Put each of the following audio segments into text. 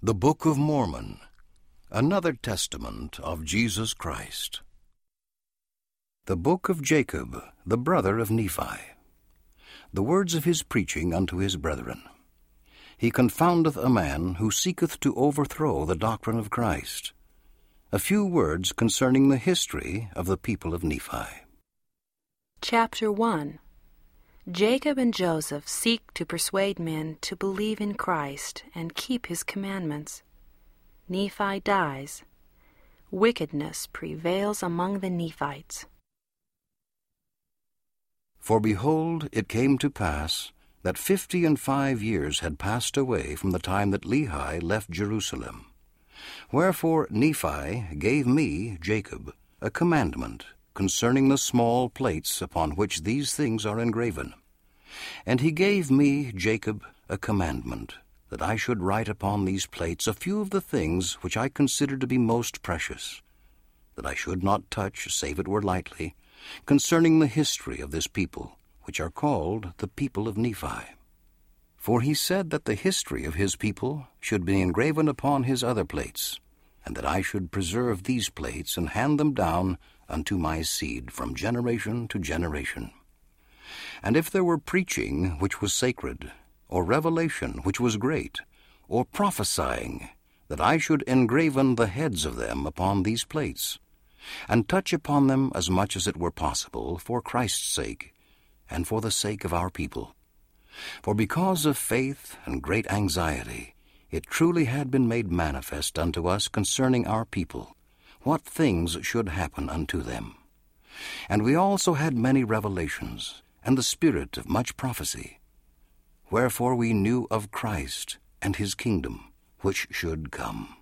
The Book of Mormon, another testament of Jesus Christ. The Book of Jacob, the brother of Nephi. The words of his preaching unto his brethren. He confoundeth a man who seeketh to overthrow the doctrine of Christ. A few words concerning the history of the people of Nephi. Chapter 1 Jacob and Joseph seek to persuade men to believe in Christ and keep his commandments. Nephi dies. Wickedness prevails among the Nephites. For behold, it came to pass that fifty and five years had passed away from the time that Lehi left Jerusalem. Wherefore Nephi gave me, Jacob, a commandment concerning the small plates upon which these things are engraven. And he gave me, Jacob, a commandment, that I should write upon these plates a few of the things which I considered to be most precious, that I should not touch, save it were lightly, concerning the history of this people, which are called the people of Nephi. For he said that the history of his people should be engraven upon his other plates, and that I should preserve these plates and hand them down unto my seed from generation to generation. And if there were preaching which was sacred, or revelation which was great, or prophesying, that I should engraven the heads of them upon these plates, and touch upon them as much as it were possible for Christ's sake, and for the sake of our people. For because of faith and great anxiety, it truly had been made manifest unto us concerning our people what things should happen unto them. And we also had many revelations, and the spirit of much prophecy. Wherefore we knew of Christ and his kingdom, which should come.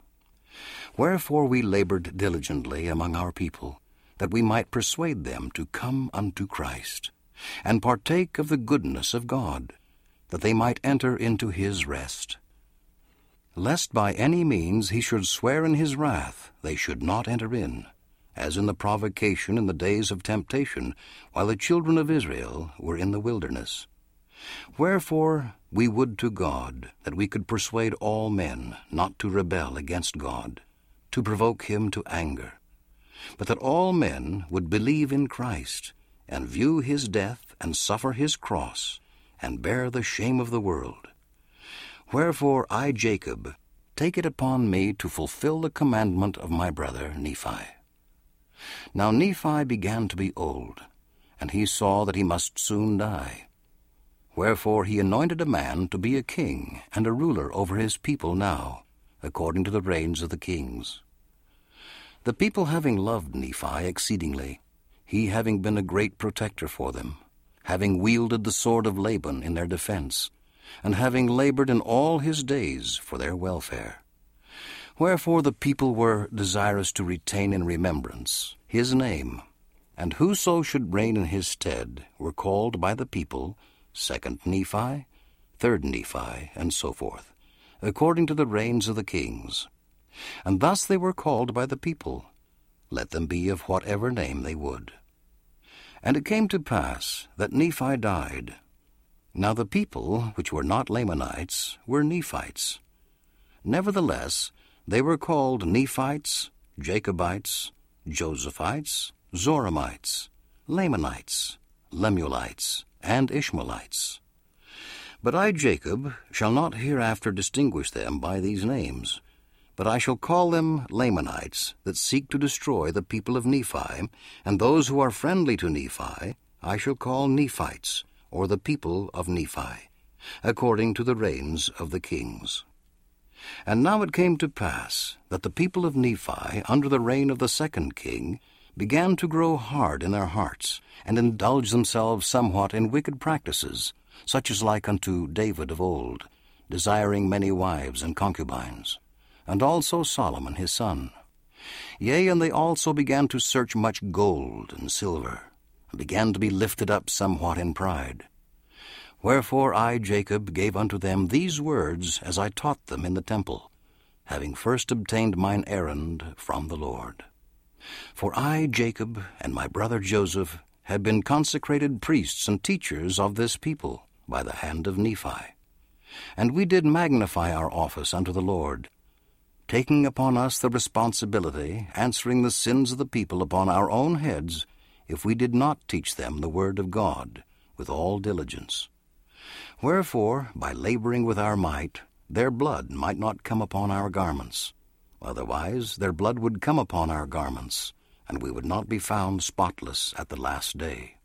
Wherefore we labored diligently among our people, that we might persuade them to come unto Christ, and partake of the goodness of God, that they might enter into his rest lest by any means he should swear in his wrath they should not enter in, as in the provocation in the days of temptation, while the children of Israel were in the wilderness. Wherefore we would to God that we could persuade all men not to rebel against God, to provoke him to anger, but that all men would believe in Christ, and view his death, and suffer his cross, and bear the shame of the world Wherefore I, Jacob, take it upon me to fulfill the commandment of my brother Nephi. Now Nephi began to be old, and he saw that he must soon die. Wherefore he anointed a man to be a king and a ruler over his people now, according to the reigns of the kings. The people having loved Nephi exceedingly, he having been a great protector for them, having wielded the sword of Laban in their defense, and having labored in all his days for their welfare. Wherefore the people were desirous to retain in remembrance his name, and whoso should reign in his stead were called by the people Second Nephi, Third Nephi, and so forth, according to the reigns of the kings. And thus they were called by the people, let them be of whatever name they would. And it came to pass that Nephi died, now the people, which were not Lamanites, were Nephites. Nevertheless, they were called Nephites, Jacobites, Josephites, Zoramites, Lamanites, Lemuelites, and Ishmaelites. But I, Jacob, shall not hereafter distinguish them by these names, but I shall call them Lamanites that seek to destroy the people of Nephi, and those who are friendly to Nephi I shall call Nephites, or the people of Nephi, according to the reigns of the kings. And now it came to pass that the people of Nephi, under the reign of the second king, began to grow hard in their hearts, and indulge themselves somewhat in wicked practices, such as like unto David of old, desiring many wives and concubines, and also Solomon his son. Yea, and they also began to search much gold and silver, and began to be lifted up somewhat in pride. Wherefore I, Jacob, gave unto them these words as I taught them in the temple, having first obtained mine errand from the Lord. For I, Jacob, and my brother Joseph, had been consecrated priests and teachers of this people by the hand of Nephi. And we did magnify our office unto the Lord, taking upon us the responsibility, answering the sins of the people upon our own heads, if we did not teach them the word of God with all diligence. Wherefore, by laboring with our might, their blood might not come upon our garments. Otherwise, their blood would come upon our garments, and we would not be found spotless at the last day.